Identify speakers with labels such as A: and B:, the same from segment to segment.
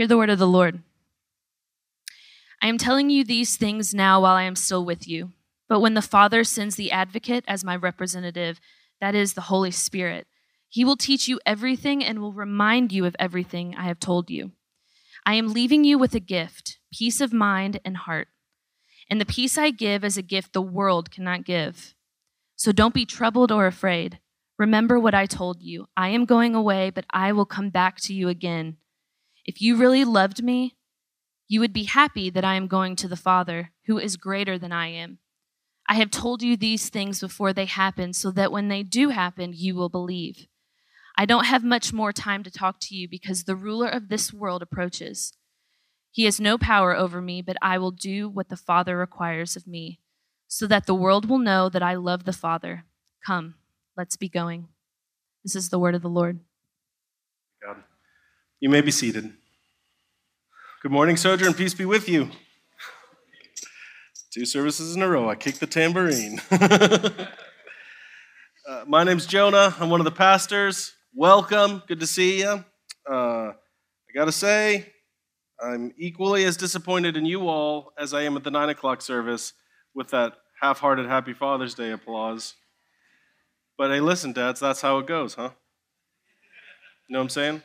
A: Hear the word of the Lord. I am telling you these things now while I am still with you. But when the Father sends the advocate as my representative, that is the Holy Spirit, he will teach you everything and will remind you of everything I have told you. I am leaving you with a gift, peace of mind and heart. And the peace I give is a gift the world cannot give. So don't be troubled or afraid. Remember what I told you. I am going away, but I will come back to you again. If you really loved me, you would be happy that I am going to the Father, who is greater than I am. I have told you these things before they happen, so that when they do happen, you will believe. I don't have much more time to talk to you because the ruler of this world approaches. He has no power over me, but I will do what the Father requires of me, so that the world will know that I love the Father. Come, let's be going. This is the word of the Lord.
B: God. You may be seated. Good morning, Sojourn. Peace be with you. Two services in a row. I kick the tambourine. uh, my name's Jonah. I'm one of the pastors. Welcome. Good to see you. Uh, I got to say, I'm equally as disappointed in you all as I am at the 9 o'clock service with that half hearted Happy Father's Day applause. But hey, listen, dads, that's how it goes, huh? You know what I'm saying?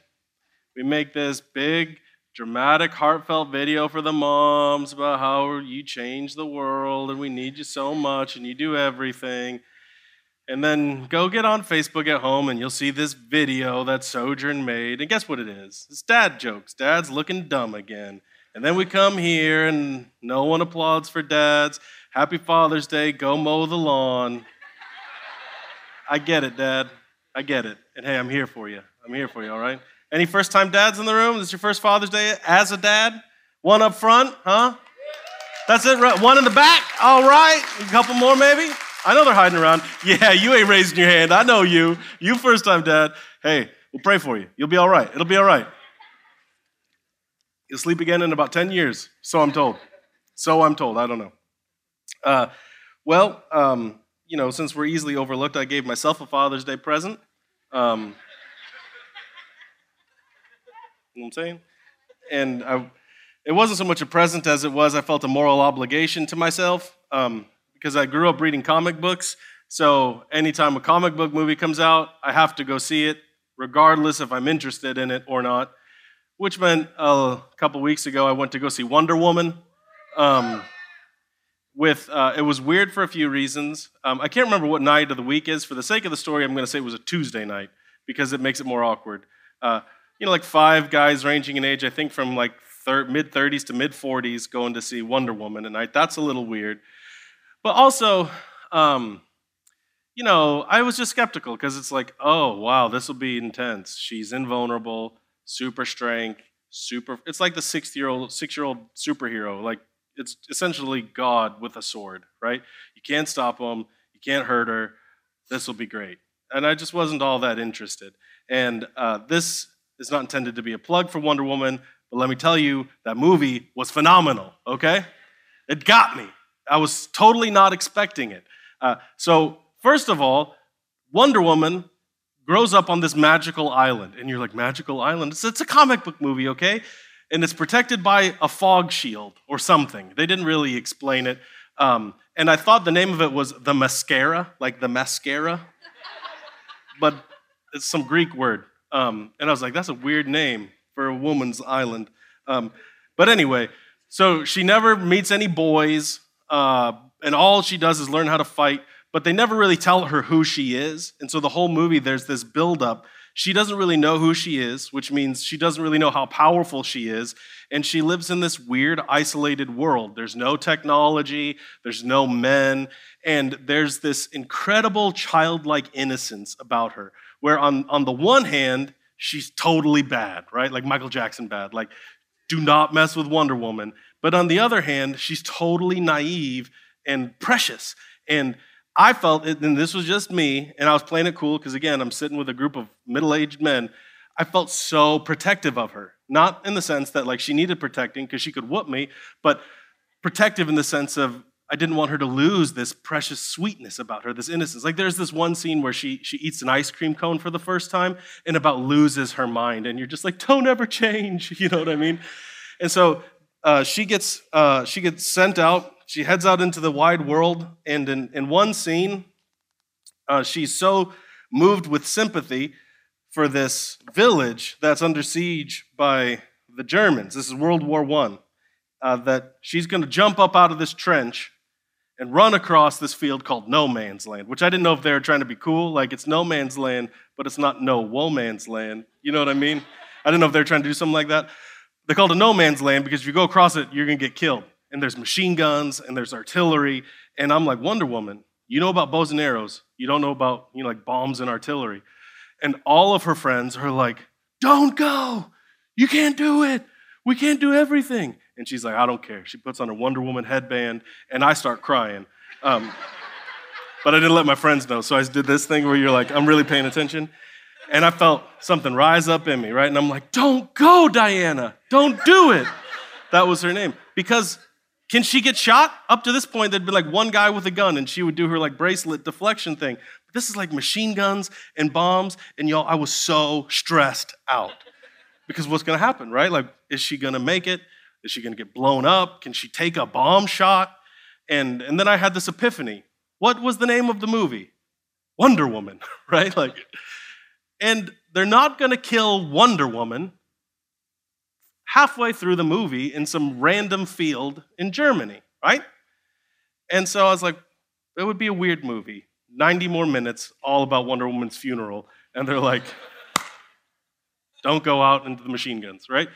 B: We make this big, dramatic, heartfelt video for the moms about how you change the world and we need you so much and you do everything. And then go get on Facebook at home and you'll see this video that Sojourn made. And guess what it is? It's dad jokes. Dad's looking dumb again. And then we come here and no one applauds for dads. Happy Father's Day. Go mow the lawn. I get it, Dad. I get it. And hey, I'm here for you. I'm here for you, all right? Any first time dads in the room? This is your first Father's Day as a dad? One up front, huh? That's it, right? One in the back? All right. A couple more, maybe? I know they're hiding around. Yeah, you ain't raising your hand. I know you. You first time dad. Hey, we'll pray for you. You'll be all right. It'll be all right. You'll sleep again in about 10 years. So I'm told. So I'm told. I don't know. Uh, well, um, you know, since we're easily overlooked, I gave myself a Father's Day present. Um, you know what I'm saying? And I, it wasn't so much a present as it was I felt a moral obligation to myself. Um, because I grew up reading comic books. So anytime a comic book movie comes out, I have to go see it, regardless if I'm interested in it or not. Which meant uh, a couple weeks ago, I went to go see Wonder Woman. Um, with uh, it was weird for a few reasons. Um, I can't remember what night of the week is. For the sake of the story, I'm going to say it was a Tuesday night because it makes it more awkward. Uh, you know, like five guys ranging in age, I think from like thir- mid 30s to mid 40s, going to see Wonder Woman tonight. That's a little weird. But also, um, you know, I was just skeptical because it's like, oh, wow, this will be intense. She's invulnerable, super strength, super. It's like the six-year-old, six-year-old superhero. Like it's essentially God with a sword, right? You can't stop him. You can't hurt her. This will be great. And I just wasn't all that interested. And uh, this is not intended to be a plug for Wonder Woman, but let me tell you, that movie was phenomenal. Okay, it got me. I was totally not expecting it. Uh, so, first of all, Wonder Woman grows up on this magical island. And you're like, magical island? It's, it's a comic book movie, okay? And it's protected by a fog shield or something. They didn't really explain it. Um, and I thought the name of it was the mascara, like the mascara. but it's some Greek word. Um, and I was like, that's a weird name for a woman's island. Um, but anyway, so she never meets any boys uh, and all she does is learn how to fight, but they never really tell her who she is. And so the whole movie, there's this buildup. She doesn't really know who she is, which means she doesn't really know how powerful she is. And she lives in this weird, isolated world. There's no technology, there's no men, and there's this incredible childlike innocence about her, where on, on the one hand, she's totally bad, right? Like Michael Jackson bad. Like, do not mess with Wonder Woman. But on the other hand, she's totally naive and precious. And I felt, and this was just me, and I was playing it cool because, again, I'm sitting with a group of middle aged men. I felt so protective of her. Not in the sense that, like, she needed protecting because she could whoop me, but protective in the sense of I didn't want her to lose this precious sweetness about her, this innocence. Like there's this one scene where she she eats an ice cream cone for the first time and about loses her mind, and you're just like, don't ever change. You know what I mean? And so uh, she gets uh, she gets sent out. She heads out into the wide world, and in, in one scene, uh, she's so moved with sympathy for this village that's under siege by the Germans. This is World War One. Uh, that she's going to jump up out of this trench and run across this field called No Man's Land, which I didn't know if they were trying to be cool. Like it's No Man's Land, but it's not No Woman's Land. You know what I mean? I didn't know if they were trying to do something like that. They called it No Man's Land because if you go across it, you're to get killed. And there's machine guns and there's artillery. And I'm like, Wonder Woman, you know about bows and arrows. You don't know about, you know, like bombs and artillery. And all of her friends are like, Don't go. You can't do it. We can't do everything. And she's like, I don't care. She puts on her Wonder Woman headband, and I start crying. Um, but I didn't let my friends know. So I did this thing where you're like, I'm really paying attention. And I felt something rise up in me, right? And I'm like, don't go, Diana. Don't do it. That was her name. Because can she get shot? Up to this point, there'd be like one guy with a gun, and she would do her like bracelet deflection thing. But this is like machine guns and bombs, and y'all, I was so stressed out. Because what's gonna happen, right? Like, is she gonna make it? Is she gonna get blown up? Can she take a bomb shot? And, and then I had this epiphany. What was the name of the movie? Wonder Woman, right? Like, and they're not gonna kill Wonder Woman halfway through the movie in some random field in Germany, right? And so I was like, it would be a weird movie. 90 more minutes, all about Wonder Woman's funeral. And they're like, don't go out into the machine guns, right?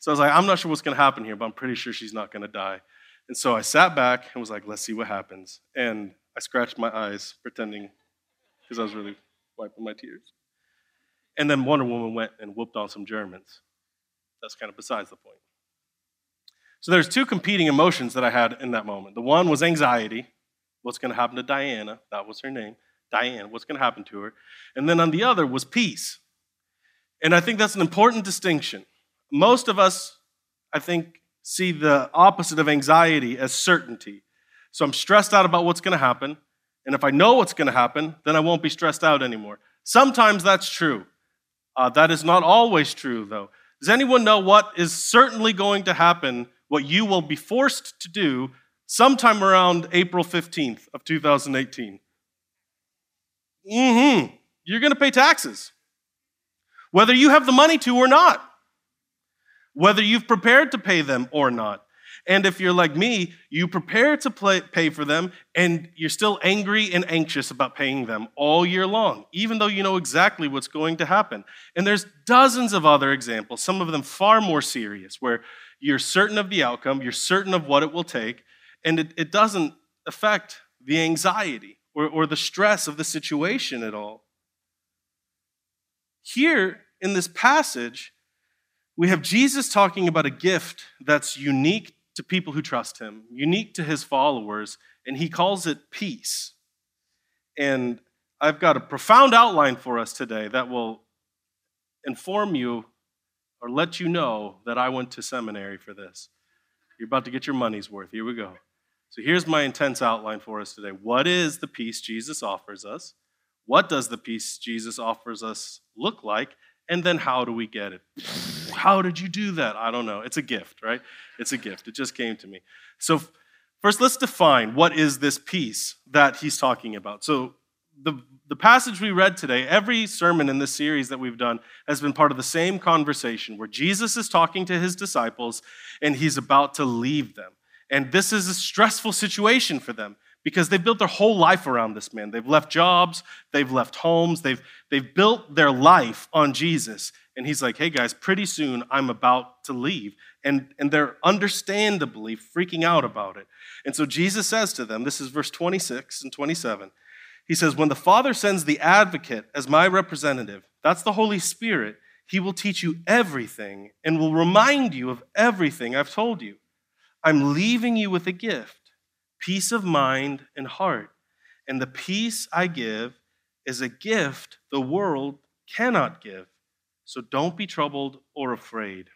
B: So I was like, I'm not sure what's going to happen here, but I'm pretty sure she's not going to die. And so I sat back and was like, let's see what happens. And I scratched my eyes, pretending, because I was really wiping my tears. And then Wonder Woman went and whooped on some Germans. That's kind of besides the point. So there's two competing emotions that I had in that moment. The one was anxiety. What's going to happen to Diana? That was her name. Diane, what's going to happen to her? And then on the other was peace. And I think that's an important distinction. Most of us, I think, see the opposite of anxiety as certainty. So I'm stressed out about what's going to happen. And if I know what's going to happen, then I won't be stressed out anymore. Sometimes that's true. Uh, that is not always true, though. Does anyone know what is certainly going to happen, what you will be forced to do sometime around April 15th of 2018? Mm-hmm. You're going to pay taxes whether you have the money to or not, whether you've prepared to pay them or not. And if you're like me, you prepare to play, pay for them and you're still angry and anxious about paying them all year long, even though you know exactly what's going to happen. And there's dozens of other examples, some of them far more serious, where you're certain of the outcome, you're certain of what it will take, and it, it doesn't affect the anxiety or, or the stress of the situation at all. Here in this passage, we have Jesus talking about a gift that's unique to people who trust him, unique to his followers, and he calls it peace. And I've got a profound outline for us today that will inform you or let you know that I went to seminary for this. You're about to get your money's worth. Here we go. So here's my intense outline for us today. What is the peace Jesus offers us? What does the peace Jesus offers us look like? And then how do we get it? How did you do that? I don't know. It's a gift, right? It's a gift. It just came to me. So, first, let's define what is this peace that he's talking about. So, the, the passage we read today, every sermon in this series that we've done has been part of the same conversation where Jesus is talking to his disciples and he's about to leave them. And this is a stressful situation for them because they've built their whole life around this man. They've left jobs, they've left homes, they've, they've built their life on Jesus. And he's like, hey guys, pretty soon I'm about to leave. And, and they're understandably freaking out about it. And so Jesus says to them, this is verse 26 and 27. He says, When the Father sends the advocate as my representative, that's the Holy Spirit, he will teach you everything and will remind you of everything I've told you. I'm leaving you with a gift peace of mind and heart. And the peace I give is a gift the world cannot give. So don't be troubled or afraid.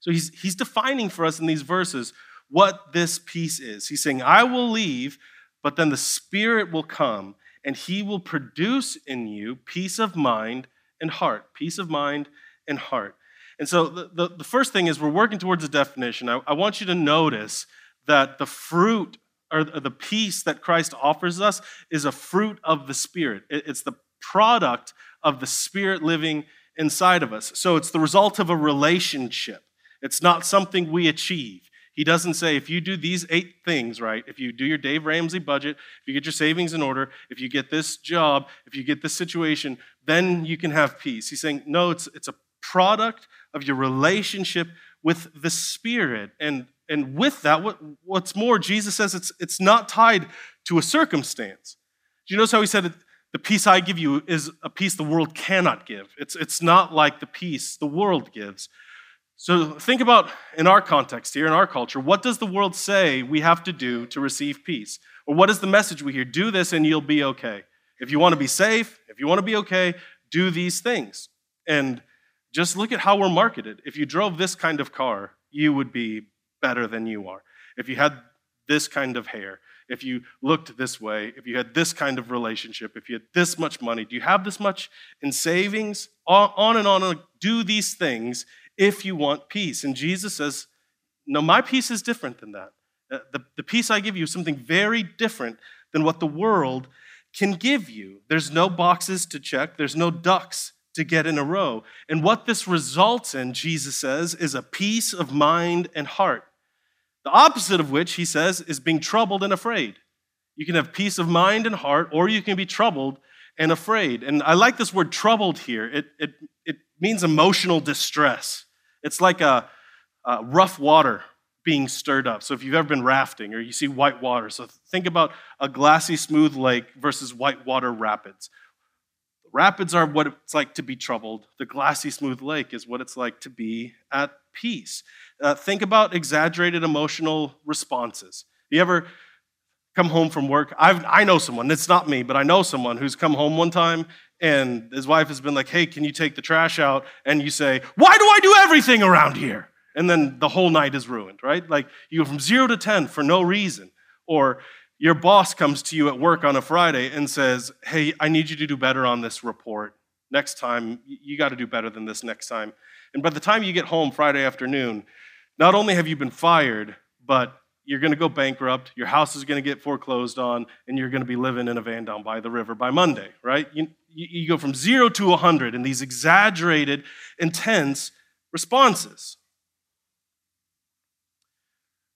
B: So he's, he's defining for us in these verses what this peace is. He's saying, I will leave, but then the Spirit will come and he will produce in you peace of mind and heart. Peace of mind and heart. And so the, the, the first thing is we're working towards a definition. I, I want you to notice that the fruit or the peace that Christ offers us is a fruit of the Spirit. It's the product of the Spirit living inside of us. So it's the result of a relationship. It's not something we achieve. He doesn't say, if you do these eight things right, if you do your Dave Ramsey budget, if you get your savings in order, if you get this job, if you get this situation, then you can have peace. He's saying, no, it's, it's a product of your relationship with the Spirit. And, and with that, what, what's more, Jesus says it's, it's not tied to a circumstance. Do you notice how he said, the peace I give you is a peace the world cannot give? It's, it's not like the peace the world gives. So think about in our context here, in our culture, what does the world say we have to do to receive peace? Or what is the message we hear? Do this and you'll be okay. If you want to be safe, if you want to be okay, do these things. And just look at how we're marketed. If you drove this kind of car, you would be better than you are. If you had this kind of hair, if you looked this way, if you had this kind of relationship, if you had this much money, do you have this much in savings? On and on. and on. Do these things if you want peace. And Jesus says, No, my peace is different than that. Uh, the, the peace I give you is something very different than what the world can give you. There's no boxes to check, there's no ducks to get in a row. And what this results in, Jesus says, is a peace of mind and heart. The opposite of which, he says, is being troubled and afraid. You can have peace of mind and heart, or you can be troubled and afraid. And I like this word troubled here. It, it, it means emotional distress. It's like a, a rough water being stirred up. So if you've ever been rafting or you see white water, so think about a glassy, smooth lake versus white water rapids. Rapids are what it's like to be troubled. The glassy, smooth lake is what it's like to be at peace. Uh, think about exaggerated emotional responses. You ever come home from work? I've, I know someone, it's not me, but I know someone who's come home one time and his wife has been like, hey, can you take the trash out? And you say, why do I do everything around here? And then the whole night is ruined, right? Like you go from zero to 10 for no reason. Or your boss comes to you at work on a Friday and says, hey, I need you to do better on this report. Next time, you got to do better than this next time. And by the time you get home Friday afternoon, not only have you been fired, but you're going to go bankrupt, your house is going to get foreclosed on, and you're going to be living in a van down by the river by Monday, right? You, you go from zero to 100 in these exaggerated, intense responses.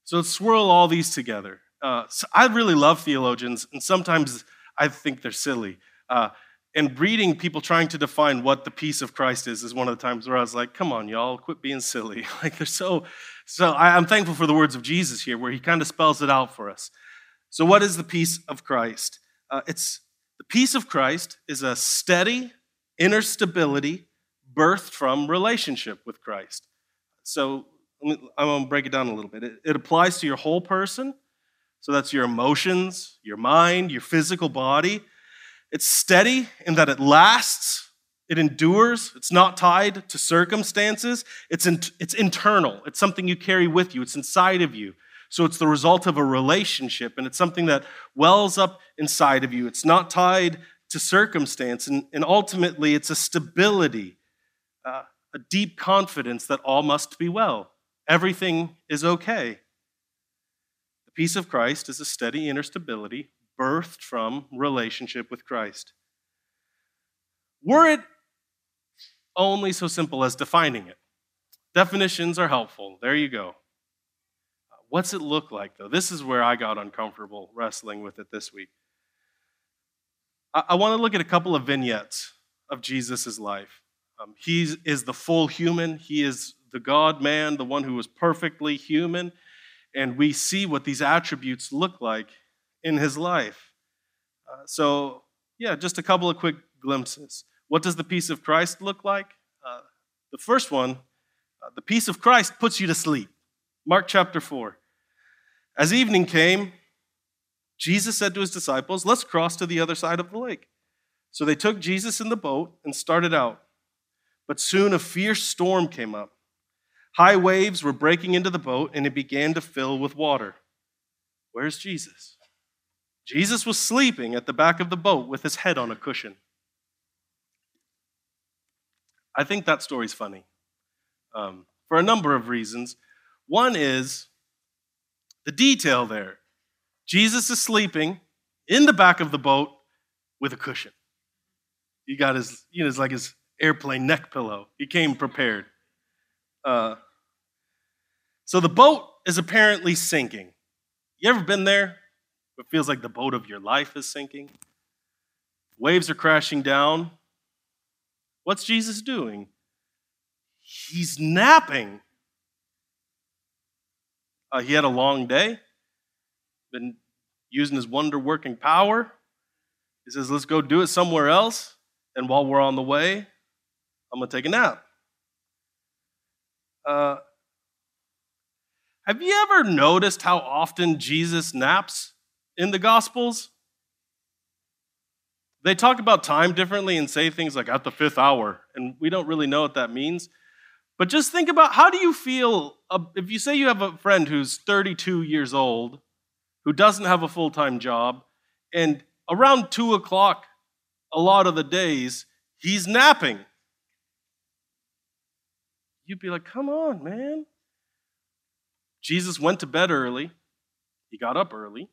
B: So let's swirl all these together. Uh, so I really love theologians, and sometimes I think they're silly. Uh, and reading people trying to define what the peace of Christ is is one of the times where I was like, come on, y'all, quit being silly. like they're so, so I, I'm thankful for the words of Jesus here, where he kind of spells it out for us. So, what is the peace of Christ? Uh, it's the peace of Christ is a steady inner stability birthed from relationship with Christ. So, I'm going to break it down a little bit. It, it applies to your whole person. So, that's your emotions, your mind, your physical body it's steady in that it lasts, it endures, it's not tied to circumstances, it's, in, it's internal, it's something you carry with you, it's inside of you. So it's the result of a relationship, and it's something that wells up inside of you. It's not tied to circumstance, and, and ultimately, it's a stability, uh, a deep confidence that all must be well. Everything is okay. The peace of Christ is a steady inner stability birthed from relationship with Christ. Were it only so simple as defining it, definitions are helpful. There you go. What's it look like, though? This is where I got uncomfortable wrestling with it this week. I, I want to look at a couple of vignettes of Jesus' life. Um, he is the full human, he is the God man, the one who was perfectly human. And we see what these attributes look like in his life. Uh, so, yeah, just a couple of quick glimpses. What does the peace of Christ look like? Uh, the first one, uh, the peace of Christ puts you to sleep. Mark chapter 4. As evening came, Jesus said to his disciples, Let's cross to the other side of the lake. So they took Jesus in the boat and started out. But soon a fierce storm came up. High waves were breaking into the boat, and it began to fill with water. Where's Jesus? Jesus was sleeping at the back of the boat with his head on a cushion. I think that story's funny um, for a number of reasons. One is the detail there. Jesus is sleeping in the back of the boat with a cushion. He got his, you know, it's like his airplane neck pillow. He came prepared. Uh, so the boat is apparently sinking. You ever been there? It feels like the boat of your life is sinking. Waves are crashing down. What's Jesus doing? He's napping. Uh, he had a long day, been using his wonder working power. He says, Let's go do it somewhere else. And while we're on the way, I'm going to take a nap. Uh, have you ever noticed how often Jesus naps in the Gospels? They talk about time differently and say things like at the fifth hour, and we don't really know what that means. But just think about how do you feel uh, if you say you have a friend who's 32 years old, who doesn't have a full time job, and around 2 o'clock a lot of the days, he's napping. You'd be like, come on, man. Jesus went to bed early, he got up early.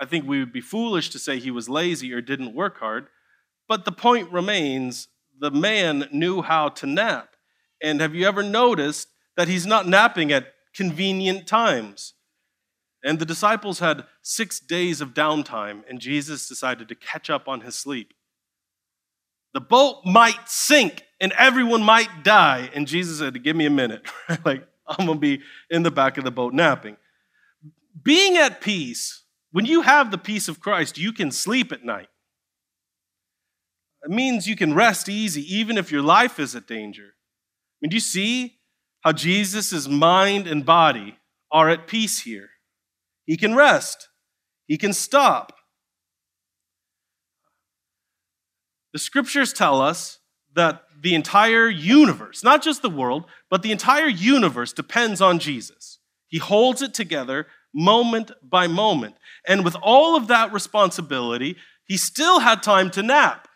B: I think we would be foolish to say he was lazy or didn't work hard, but the point remains the man knew how to nap. And have you ever noticed that he's not napping at convenient times? And the disciples had six days of downtime, and Jesus decided to catch up on his sleep. The boat might sink and everyone might die. And Jesus said, Give me a minute. like, I'm going to be in the back of the boat napping. Being at peace, when you have the peace of Christ, you can sleep at night. It means you can rest easy, even if your life is at danger. I mean, do you see how Jesus' mind and body are at peace here? He can rest, he can stop. The scriptures tell us that the entire universe, not just the world, but the entire universe depends on Jesus. He holds it together moment by moment. And with all of that responsibility, he still had time to nap.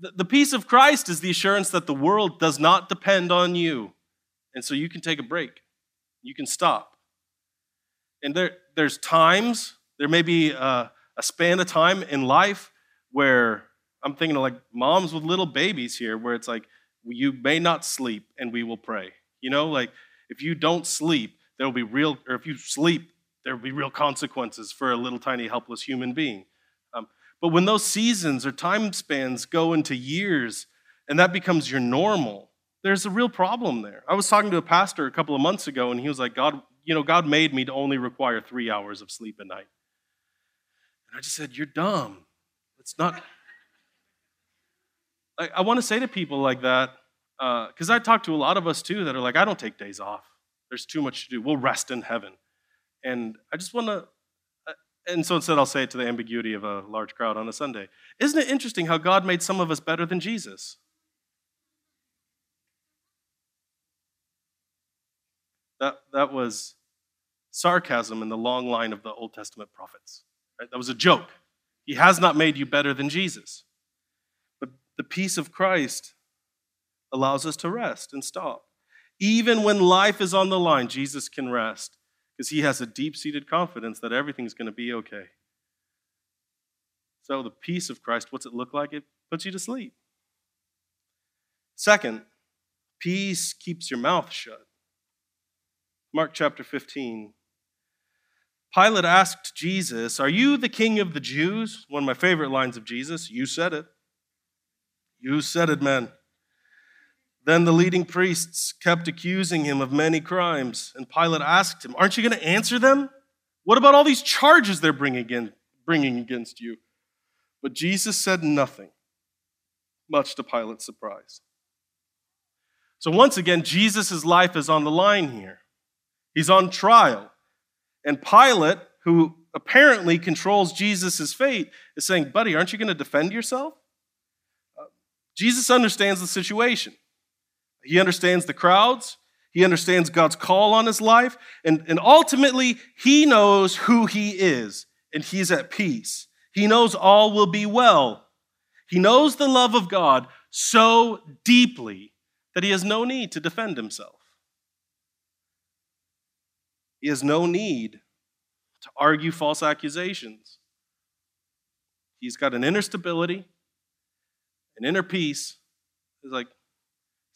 B: The peace of Christ is the assurance that the world does not depend on you. And so you can take a break, you can stop. And there, there's times, there may be a, a span of time in life where I'm thinking of like moms with little babies here, where it's like, you may not sleep and we will pray. You know, like if you don't sleep, there will be real, or if you sleep, there will be real consequences for a little tiny helpless human being. Um, but when those seasons or time spans go into years and that becomes your normal, there's a real problem there. I was talking to a pastor a couple of months ago and he was like, God, you know, God made me to only require three hours of sleep a night. And I just said, You're dumb. It's not. I, want to say to people like that, because uh, I talk to a lot of us too that are like, I don't take days off. There's too much to do. We'll rest in heaven. And I just want to, uh, and so instead I'll say it to the ambiguity of a large crowd on a Sunday. Isn't it interesting how God made some of us better than Jesus? That, that was sarcasm in the long line of the Old Testament prophets. Right? That was a joke. He has not made you better than Jesus. But the peace of Christ allows us to rest and stop. Even when life is on the line, Jesus can rest because he has a deep seated confidence that everything's going to be okay. So, the peace of Christ, what's it look like? It puts you to sleep. Second, peace keeps your mouth shut. Mark chapter 15. Pilate asked Jesus, Are you the king of the Jews? One of my favorite lines of Jesus. You said it. You said it, man. Then the leading priests kept accusing him of many crimes, and Pilate asked him, Aren't you going to answer them? What about all these charges they're bringing, against you? But Jesus said nothing, much to Pilate's surprise. So once again, Jesus' life is on the line here. He's on trial. And Pilate, who apparently controls Jesus' fate, is saying, Buddy, aren't you going to defend yourself? Uh, Jesus understands the situation. He understands the crowds. He understands God's call on his life. And, and ultimately, he knows who he is, and he's at peace. He knows all will be well. He knows the love of God so deeply that he has no need to defend himself. He has no need to argue false accusations. He's got an inner stability, an inner peace. He's like,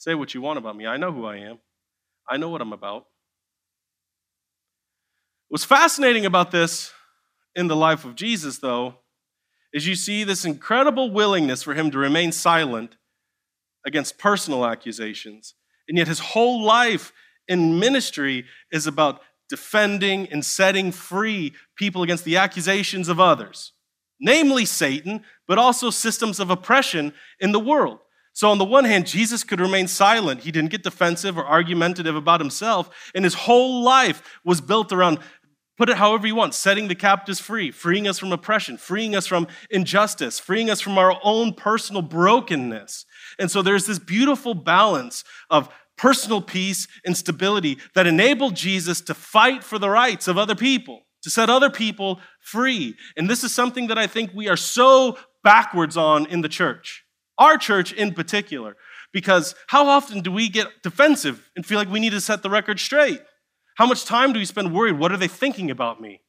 B: say what you want about me. I know who I am, I know what I'm about. What's fascinating about this in the life of Jesus, though, is you see this incredible willingness for him to remain silent against personal accusations. And yet his whole life in ministry is about defending and setting free people against the accusations of others, namely Satan, but also systems of oppression in the world. So, on the one hand, Jesus could remain silent. He didn't get defensive or argumentative about himself, and his whole life was built around put it however you want setting the captives free, freeing us from oppression, freeing us from injustice, freeing us from our own personal brokenness. And so, there's this beautiful balance of personal peace and stability that enabled Jesus to fight for the rights of other people, to set other people free. And this is something that I think we are so backwards on in the church, our church in particular, because how often do we get defensive and feel like we need to set the record straight? How much time do we spend worried? What are they thinking about me?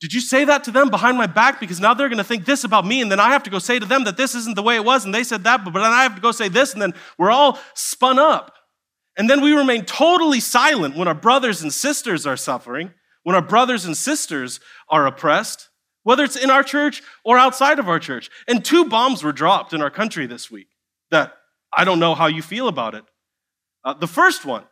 B: Did you say that to them behind my back? Because now they're going to think this about me, and then I have to go say to them that this isn't the way it was, and they said that, but then I have to go say this, and then we're all spun up. And then we remain totally silent when our brothers and sisters are suffering, when our brothers and sisters are oppressed, whether it's in our church or outside of our church. And two bombs were dropped in our country this week that I don't know how you feel about it. Uh, the first one,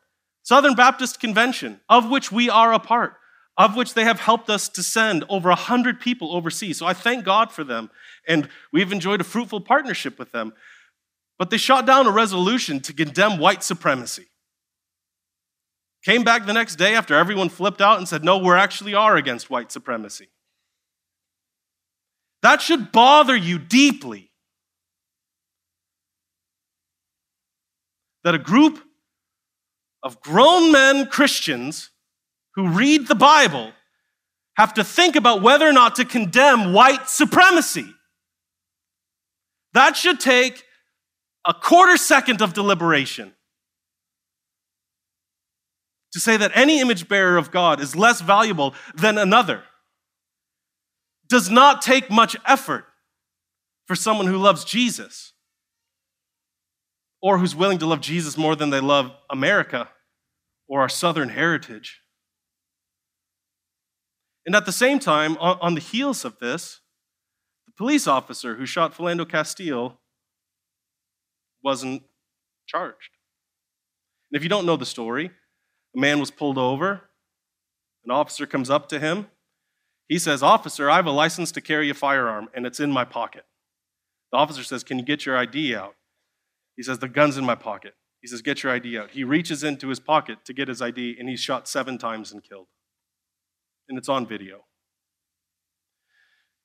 B: Southern Baptist Convention, of which we are a part of which they have helped us to send over 100 people overseas. So I thank God for them, and we've enjoyed a fruitful partnership with them. But they shot down a resolution to condemn white supremacy. Came back the next day after everyone flipped out and said, No, we actually are against white supremacy. That should bother you deeply. That a group of grown men Christians who read the Bible have to think about whether or not to condemn white supremacy. That should take a quarter second of deliberation. To say that any image bearer of God is less valuable than another does not take much effort for someone who loves Jesus or who's willing to love Jesus more than they love America or our Southern heritage. And at the same time, on, the heels of this, the police officer who shot Philando Castile wasn't charged. And if you don't know the story, a man was pulled over. An officer comes up to him. He says, Officer, I have a license to carry a firearm, and it's in my pocket. The officer says, Can you get your ID out? He says, The gun's in my pocket. He says, Get your ID out. He reaches into his pocket to get his ID, and he's shot seven times and killed and it's on video.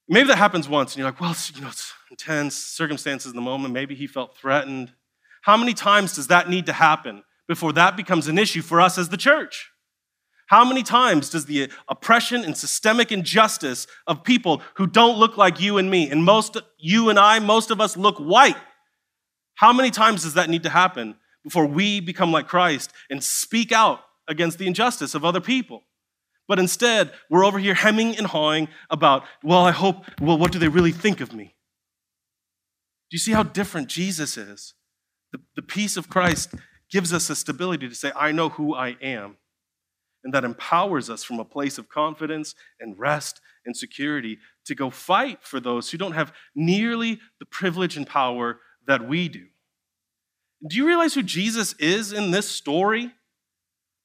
B: Maybe that happens once, and you're like, well, you know, it's intense circumstances in the moment. Maybe he felt threatened. How many times does that need to happen before that becomes an issue for us as the church? How many times does the oppression and systemic injustice of people who don't look like you and me, and most you and I, most of us look white, how many times does that need to happen before we become like Christ and speak out against the injustice of other people? But instead, we're over here hemming and hawing about, well, I hope, well, what do they really think of me? Do you see how different Jesus is? The, the peace of Christ gives us a stability to say, I know who I am. And that empowers us from a place of confidence and rest and security to go fight for those who don't have nearly the privilege and power that we do. Do you realize who Jesus is in this story?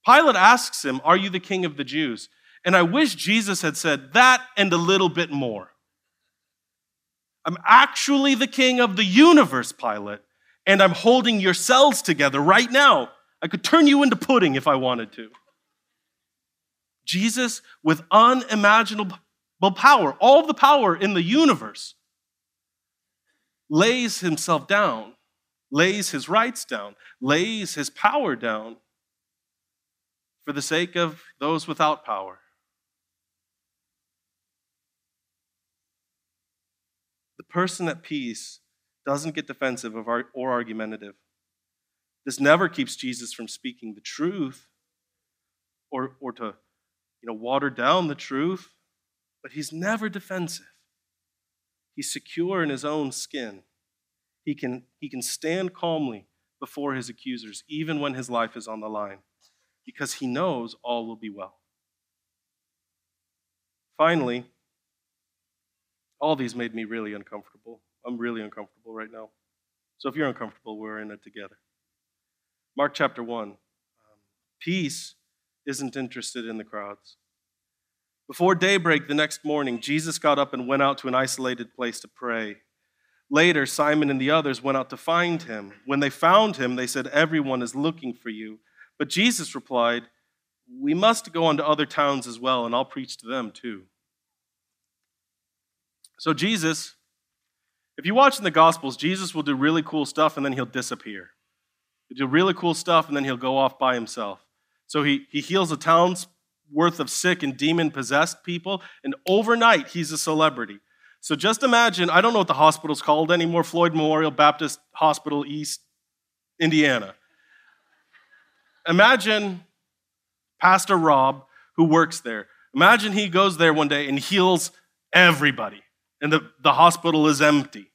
B: Pilate asks him, Are you the king of the Jews? And I wish Jesus had said that and a little bit more. I'm actually the king of the universe, Pilate, and I'm holding your cells together right now. I could turn you into pudding if I wanted to. Jesus, with unimaginable power, all the power in the universe, lays himself down lays his rights down, lays his power down for the sake of those without power. The person at peace doesn't get defensive or argumentative. This never keeps Jesus from speaking the truth or, or to you know, water down the truth, but he's never defensive. He's secure in his own skin. He can, he can stand calmly before his accusers, even when his life is on the line, because he knows all will be well. Finally, all these made me really uncomfortable. I'm really uncomfortable right now. So if you're uncomfortable, we're in it together. Mark chapter 1. Um, peace isn't interested in the crowds. Before daybreak the next morning, Jesus got up and went out to an isolated place to pray. Later, Simon and the others went out to find him. When they found him, they said, Everyone is looking for you. But Jesus replied, We must go on to other towns as well, and I'll preach to them too. So, Jesus, if you watch in the Gospels, Jesus will do really cool stuff and then he'll disappear. He'll do really cool stuff and then he'll go off by himself. So, he, he heals a town's worth of sick and demon possessed people, and overnight he's a celebrity. So, just imagine I don't know what the hospital's called anymore Floyd Memorial Baptist Hospital East, Indiana. Imagine Pastor Rob, who works there. Imagine he goes there one day and heals everybody and the, the hospital is empty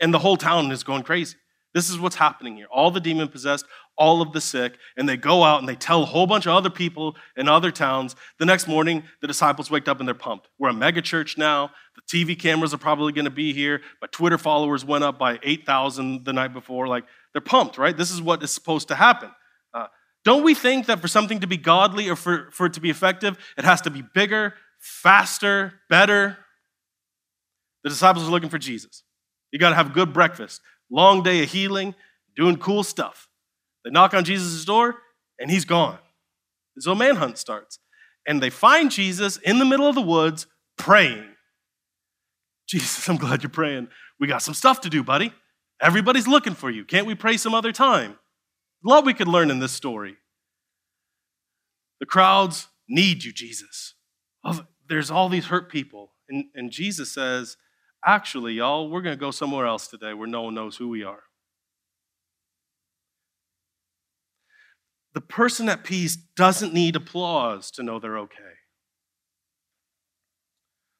B: and the whole town is going crazy. This is what's happening here. All the demon possessed, all of the sick, and they go out and they tell a whole bunch of other people in other towns. The next morning, the disciples wake up and they're pumped. We're a mega church now. The TV cameras are probably going to be here. My Twitter followers went up by 8,000 the night before. Like, they're pumped, right? This is what is supposed to happen. Uh, don't we think that for something to be godly or for, for it to be effective, it has to be bigger, faster, better? The disciples are looking for Jesus. You got to have good breakfast, long day of healing, doing cool stuff. They knock on Jesus' door, and he's gone. So a manhunt starts. And they find Jesus in the middle of the woods praying. Jesus, I'm glad you're praying. We got some stuff to do, buddy. Everybody's looking for you. Can't we pray some other time? A lot we could learn in this story. The crowds need you, Jesus. Oh, there's all these hurt people. And, and Jesus says, Actually, y'all, we're going to go somewhere else today where no one knows who we are. The person at peace doesn't need applause to know they're okay.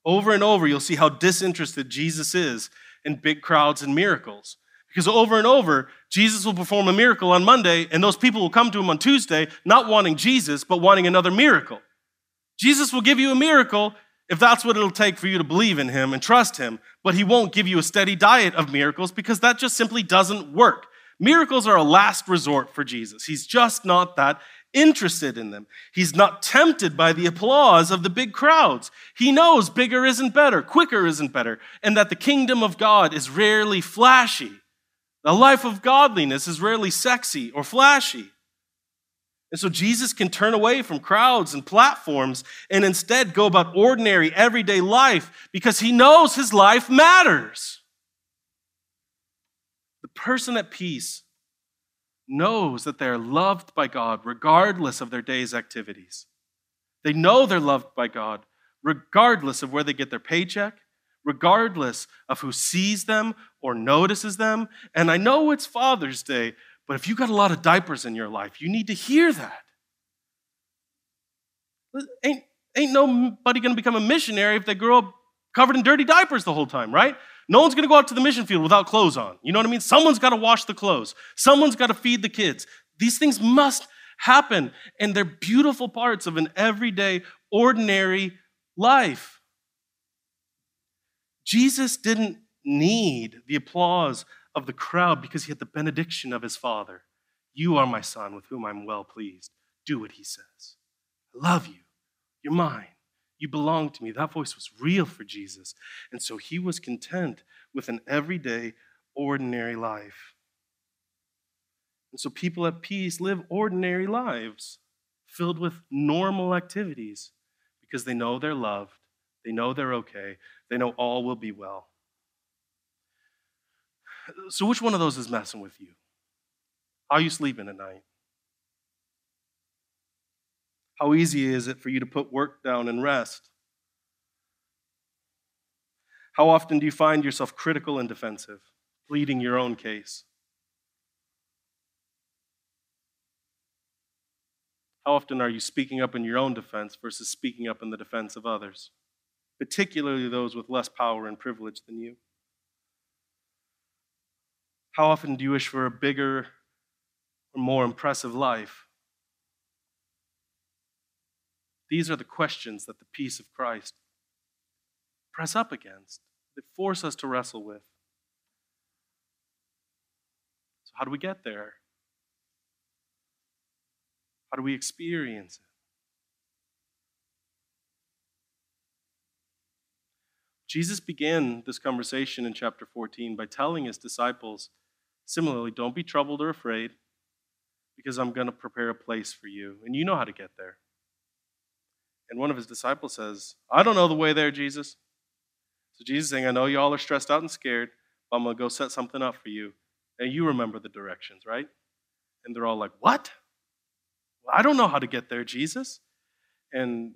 B: Over and over, you'll see how disinterested Jesus is in big crowds and miracles. Because over and over, Jesus will perform a miracle on Monday, and those people will come to him on Tuesday, not wanting Jesus, but wanting another miracle. Jesus will give you a miracle, if that's what it'll take for you to believe in him and trust him, but he won't give you a steady diet of miracles because that just simply doesn't work. Miracles are a last resort for Jesus. He's just not that interested in them. He's not tempted by the applause of the big crowds. He knows bigger isn't better, quicker isn't better, and that the kingdom of God is rarely flashy. The life of godliness is rarely sexy or flashy. And so Jesus can turn away from crowds and platforms and instead go about ordinary, everyday life because he knows his life matters. The person at peace knows that they are loved by God regardless of their day's activities. They know they're loved by God regardless of where they get their paycheck, regardless of who sees them or notices them. And I know it's Father's Day, but if you've got a lot of diapers in your life, you need to hear that. Ain't, ain't nobody going to become a missionary if they grow up covered in dirty diapers the whole time, right? No one's going to go out to the mission field without clothes on. You know what I mean? Someone's got to wash the clothes. Someone's got to feed the kids. These things must happen, and they're beautiful parts of an everyday, ordinary life. Jesus didn't need the applause of the crowd because he had the benediction of his father. You are my son with whom I'm well pleased. Do what he says. I love you. You're mine. You belong to me. That voice was real for Jesus. And so he was content with an everyday, ordinary life. And so people at peace live ordinary lives filled with normal activities because they know they're loved, they know they're okay, they know all will be well. So, which one of those is messing with you? How are you sleeping at night? How easy is it for you to put work down and rest? How often do you find yourself critical and defensive, pleading your own case? How often are you speaking up in your own defense versus speaking up in the defense of others, particularly those with less power and privilege than you? How often do you wish for a bigger or more impressive life? These are the questions that the peace of Christ press up against, that force us to wrestle with. So, how do we get there? How do we experience it? Jesus began this conversation in chapter 14 by telling his disciples, similarly, don't be troubled or afraid, because I'm going to prepare a place for you, and you know how to get there. And one of his disciples says, I don't know the way there, Jesus. So Jesus is saying, I know y'all are stressed out and scared, but I'm going to go set something up for you. And you remember the directions, right? And they're all like, What? I don't know how to get there, Jesus. And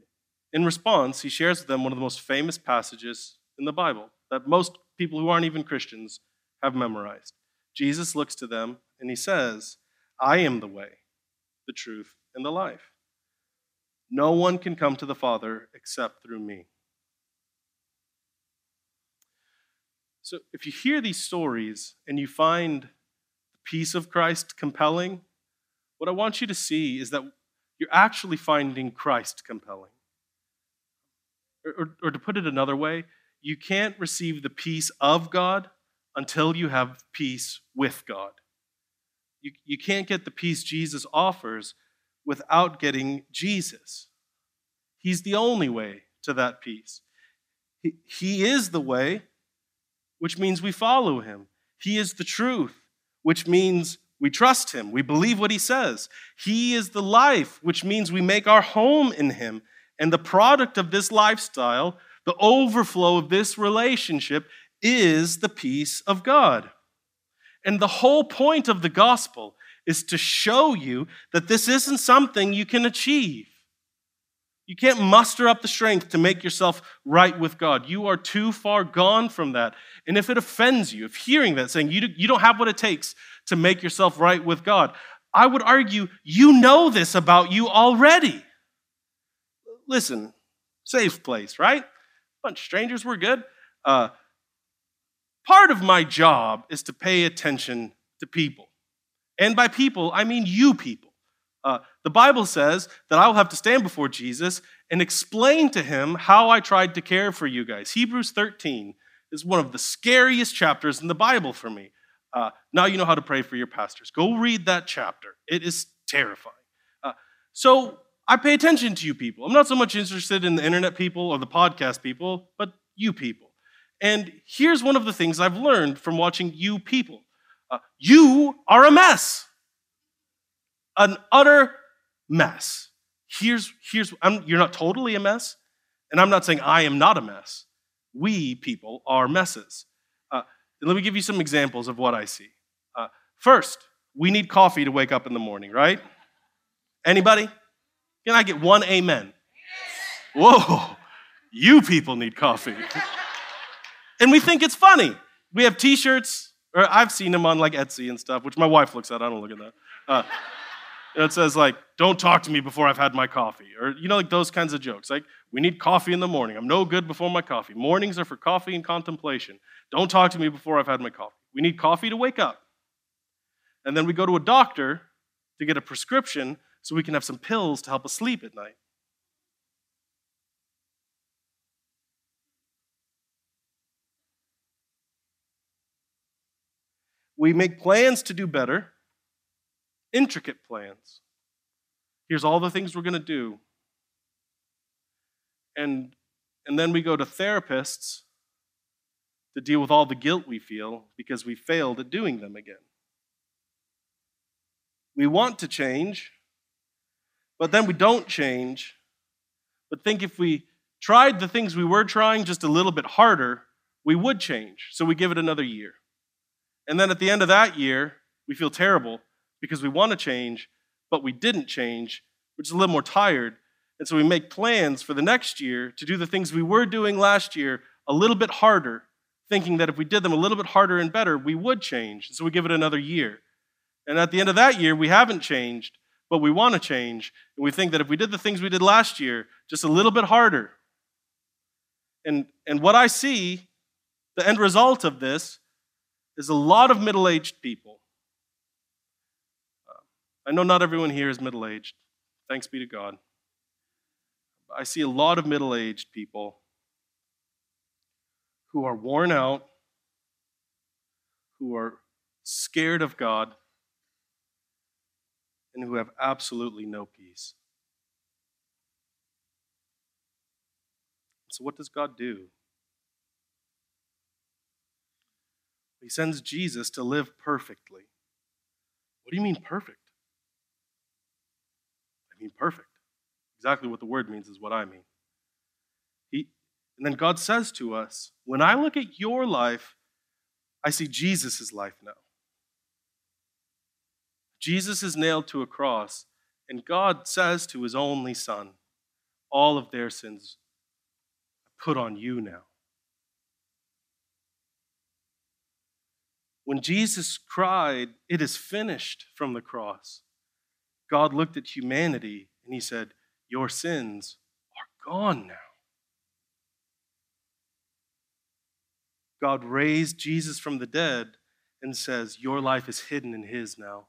B: in response, he shares with them one of the most famous passages in the Bible that most people who aren't even Christians have memorized. Jesus looks to them and he says, I am the way, the truth, and the life. No one can come to the Father except through me. So if you hear these stories and you find the peace of Christ compelling, what I want you to see is that you're actually finding Christ compelling. Or, or, or, to put it another way, you can't receive the peace of God until you have peace with God. You, you can't get the peace Jesus offers without getting Jesus. He's the only way to that peace. He, he is the way, which means we follow him. He is the truth, which means we trust him. We believe what he says. He is the life, which means we make our home in him. And the product of this lifestyle, the overflow of this relationship, is the peace of God. And the whole point of the gospel is to show you that this isn't something you can achieve. You can't muster up the strength to make yourself right with God. You are too far gone from that. And if it offends you, if hearing that, saying you, you don't have what it takes to make yourself right with God. I would argue you know this about you already. Listen, safe place, right? Bunch of strangers, we're good. Uh, part of my job is to pay attention to people. And by people, I mean you people. Uh, the Bible says that I will have to stand before Jesus and explain to him how I tried to care for you guys. Hebrews 13 is one of the scariest chapters in the Bible for me. Uh, now you know how to pray for your pastors. Go read that chapter. It is terrifying. Uh, so I pay attention to you people. I'm not so much interested in the internet people or the podcast people, but you people. And here's one of the things I've learned from watching you people uh, you are a mess, an utter mess. Here's, here's I'm, you're not totally a mess, and I'm not saying I am not a mess. We people are messes. Let me give you some examples of what I see. Uh, first, we need coffee to wake up in the morning, right? Anybody? Can I get one amen? Whoa, you people need coffee. and we think it's funny. We have t shirts, or I've seen them on like Etsy and stuff, which my wife looks at. I don't look at that. Uh, it says like, "Don't talk to me before I've had my coffee," or you know, like those kinds of jokes. Like, we need coffee in the morning. I'm no good before my coffee. Mornings are for coffee and contemplation. Don't talk to me before I've had my coffee. We need coffee to wake up, and then we go to a doctor to get a prescription so we can have some pills to help us sleep at night. We make plans to do better intricate plans. Here's all the things we're going to do. And, and then we go to therapists to deal with all the guilt we feel because we failed at doing them again. We want to change, but then we don't change. But think if we tried the things we were trying just a little bit harder, we would change. So we give it another year. And then at the end of that year, we feel terrible because we want to change, but we didn't change. We're just a little more tired. And so we make plans for the next year to do the things we were doing last year a little bit harder, thinking that if we did them a little bit harder and better, we would change. And So we give it another year. And at the end of that year, we haven't changed, but we want to change. And we think that if we did the things we did last year just a little bit harder, and, and what I see, the end result of this, is a lot of middle aged people. Uh, I know not everyone here is middle aged. Thanks be to God. I see a lot of middle aged people who are worn out, who are scared of God, and who have absolutely no peace. So, what does God do? He sends Jesus to live perfectly. What do you mean perfect? I mean perfect. Exactly what the word means is what I mean. He, and then God says to us, when I look at your life, I see Jesus' life now. Jesus is nailed to a cross, and God says to his only son, all of their sins I put on you now. When Jesus cried, It is finished from the cross, God looked at humanity and he said, Your sins are gone now. God raised Jesus from the dead and says, Your life is hidden in his now.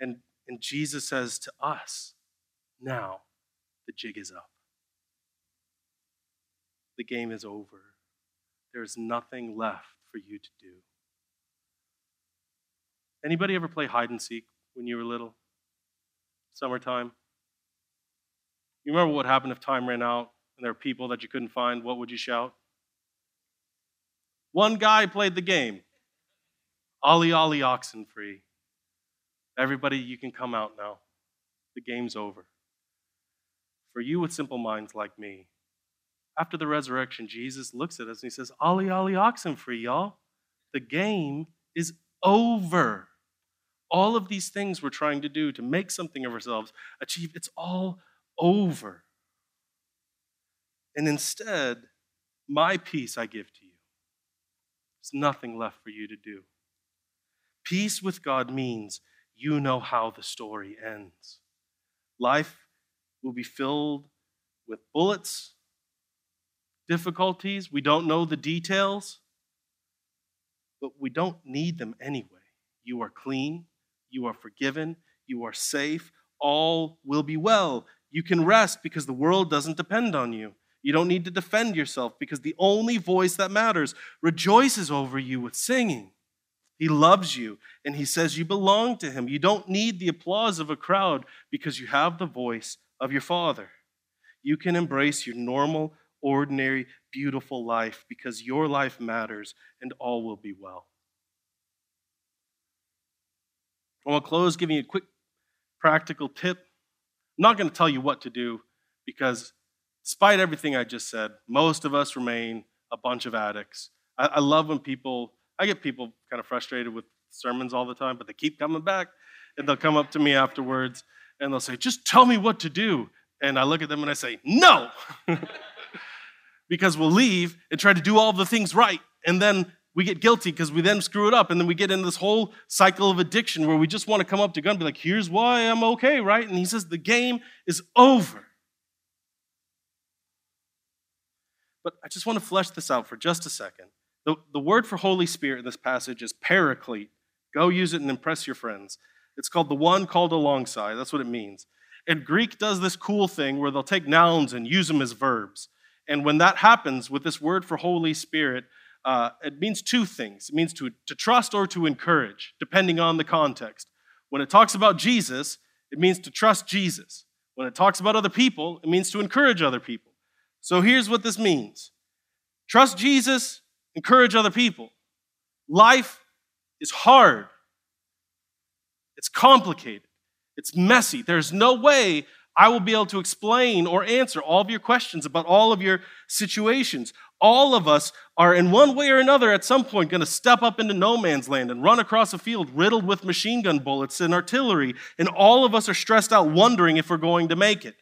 B: And, and Jesus says to us, Now the jig is up. The game is over. There's nothing left for you to do. Anybody ever play hide and seek when you were little? Summertime? You remember what happened if time ran out and there were people that you couldn't find? What would you shout? One guy played the game. Ollie, Ollie, oxen free. Everybody, you can come out now. The game's over. For you with simple minds like me, after the resurrection, Jesus looks at us and he says, Ollie, Ollie, oxen free, y'all. The game is over. All of these things we're trying to do to make something of ourselves, achieve, it's all over. And instead, my peace I give to you. There's nothing left for you to do. Peace with God means you know how the story ends. Life will be filled with bullets, difficulties. We don't know the details, but we don't need them anyway. You are clean, you are forgiven, you are safe, all will be well. You can rest because the world doesn't depend on you. You don't need to defend yourself because the only voice that matters rejoices over you with singing. He loves you and he says you belong to him. You don't need the applause of a crowd because you have the voice of your Father. You can embrace your normal, ordinary, beautiful life because your life matters and all will be well. I will close giving you a quick practical tip. I'm not going to tell you what to do because, despite everything I just said, most of us remain a bunch of addicts. I, I love when people I get people kind of frustrated with sermons all the time, but they keep coming back and they'll come up to me afterwards and they'll say, Just tell me what to do. And I look at them and I say, No. because we'll leave and try to do all the things right. And then we get guilty because we then screw it up. And then we get in this whole cycle of addiction where we just want to come up to God and be like, Here's why I'm okay, right? And He says, The game is over. But I just want to flesh this out for just a second. The, the word for Holy Spirit in this passage is paraclete. Go use it and impress your friends. It's called the one called alongside. That's what it means. And Greek does this cool thing where they'll take nouns and use them as verbs. And when that happens with this word for Holy Spirit, uh, it means two things. It means to, to trust or to encourage, depending on the context. When it talks about Jesus, it means to trust Jesus. When it talks about other people, it means to encourage other people. So here's what this means trust Jesus, encourage other people. Life is hard, it's complicated, it's messy. There's no way I will be able to explain or answer all of your questions about all of your situations. All of us are, in one way or another, at some point going to step up into no man's land and run across a field riddled with machine gun bullets and artillery, and all of us are stressed out wondering if we're going to make it.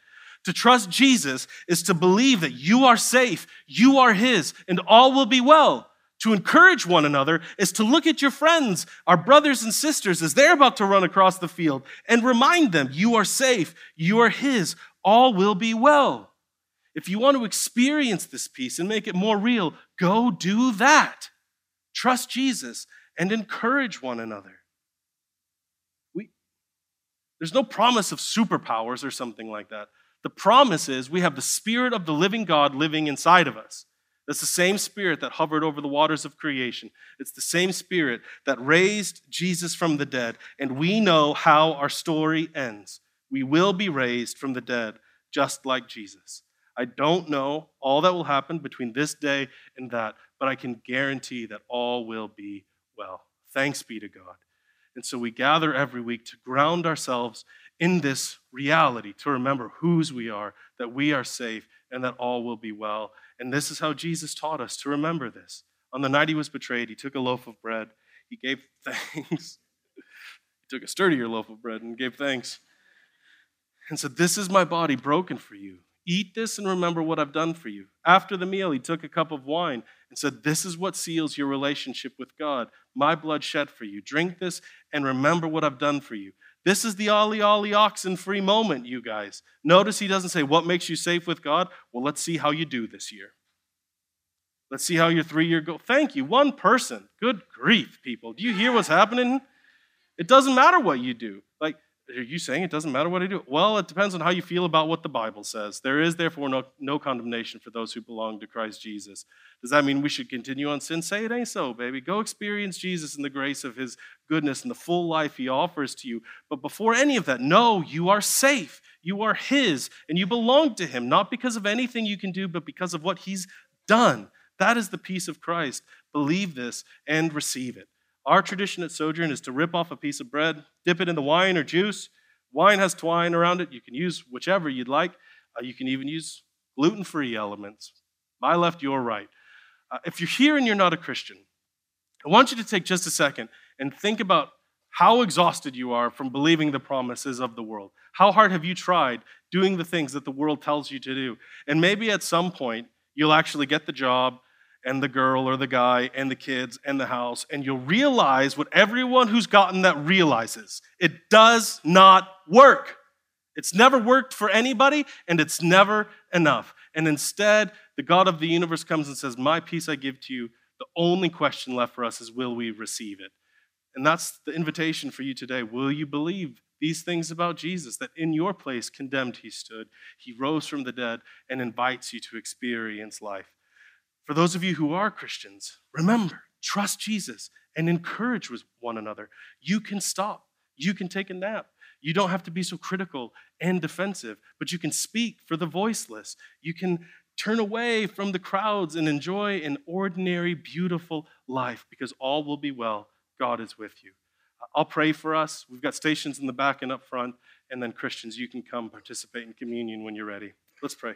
B: To trust Jesus is to believe that you are safe, you are His, and all will be well. To encourage one another is to look at your friends, our brothers and sisters, as they're about to run across the field and remind them you are safe, you are His, all will be well. If you want to experience this peace and make it more real, go do that. Trust Jesus and encourage one another. We, there's no promise of superpowers or something like that. The promise is we have the Spirit of the living God living inside of us. That's the same Spirit that hovered over the waters of creation. It's the same Spirit that raised Jesus from the dead. And we know how our story ends. We will be raised from the dead, just like Jesus. I don't know all that will happen between this day and that, but I can guarantee that all will be well. Thanks be to God. And so we gather every week to ground ourselves in this reality to remember whose we are, that we are safe, and that all will be well. And this is how Jesus taught us to remember this. On the night he was betrayed, he took a loaf of bread, he gave thanks. he took a sturdier loaf of bread and gave thanks and said, This is my body broken for you. Eat this and remember what I've done for you. After the meal, he took a cup of wine and said, This is what seals your relationship with God. My blood shed for you. Drink this and remember what I've done for you. This is the Ollie Ollie oxen free moment, you guys. Notice he doesn't say, What makes you safe with God? Well, let's see how you do this year. Let's see how your three year go. Thank you. One person. Good grief, people. Do you hear what's happening? It doesn't matter what you do. Like, are you saying it doesn't matter what I do? Well, it depends on how you feel about what the Bible says. There is therefore no, no condemnation for those who belong to Christ Jesus. Does that mean we should continue on sin? Say it ain't so, baby. Go experience Jesus and the grace of his goodness and the full life he offers to you. But before any of that, no, you are safe. You are his and you belong to him, not because of anything you can do, but because of what he's done. That is the peace of Christ. Believe this and receive it. Our tradition at Sojourn is to rip off a piece of bread, dip it in the wine or juice. Wine has twine around it. You can use whichever you'd like. Uh, you can even use gluten free elements. My left, your right. Uh, if you're here and you're not a Christian, I want you to take just a second and think about how exhausted you are from believing the promises of the world. How hard have you tried doing the things that the world tells you to do? And maybe at some point, you'll actually get the job and the girl or the guy and the kids and the house, and you'll realize what everyone who's gotten that realizes it does not work. It's never worked for anybody, and it's never enough. And instead, the God of the universe comes and says, My peace I give to you. The only question left for us is, Will we receive it? And that's the invitation for you today. Will you believe these things about Jesus that in your place condemned he stood? He rose from the dead and invites you to experience life. For those of you who are Christians, remember, trust Jesus and encourage one another. You can stop, you can take a nap. You don't have to be so critical and defensive, but you can speak for the voiceless. You can turn away from the crowds and enjoy an ordinary, beautiful life because all will be well. God is with you. I'll pray for us. We've got stations in the back and up front, and then Christians, you can come participate in communion when you're ready. Let's pray.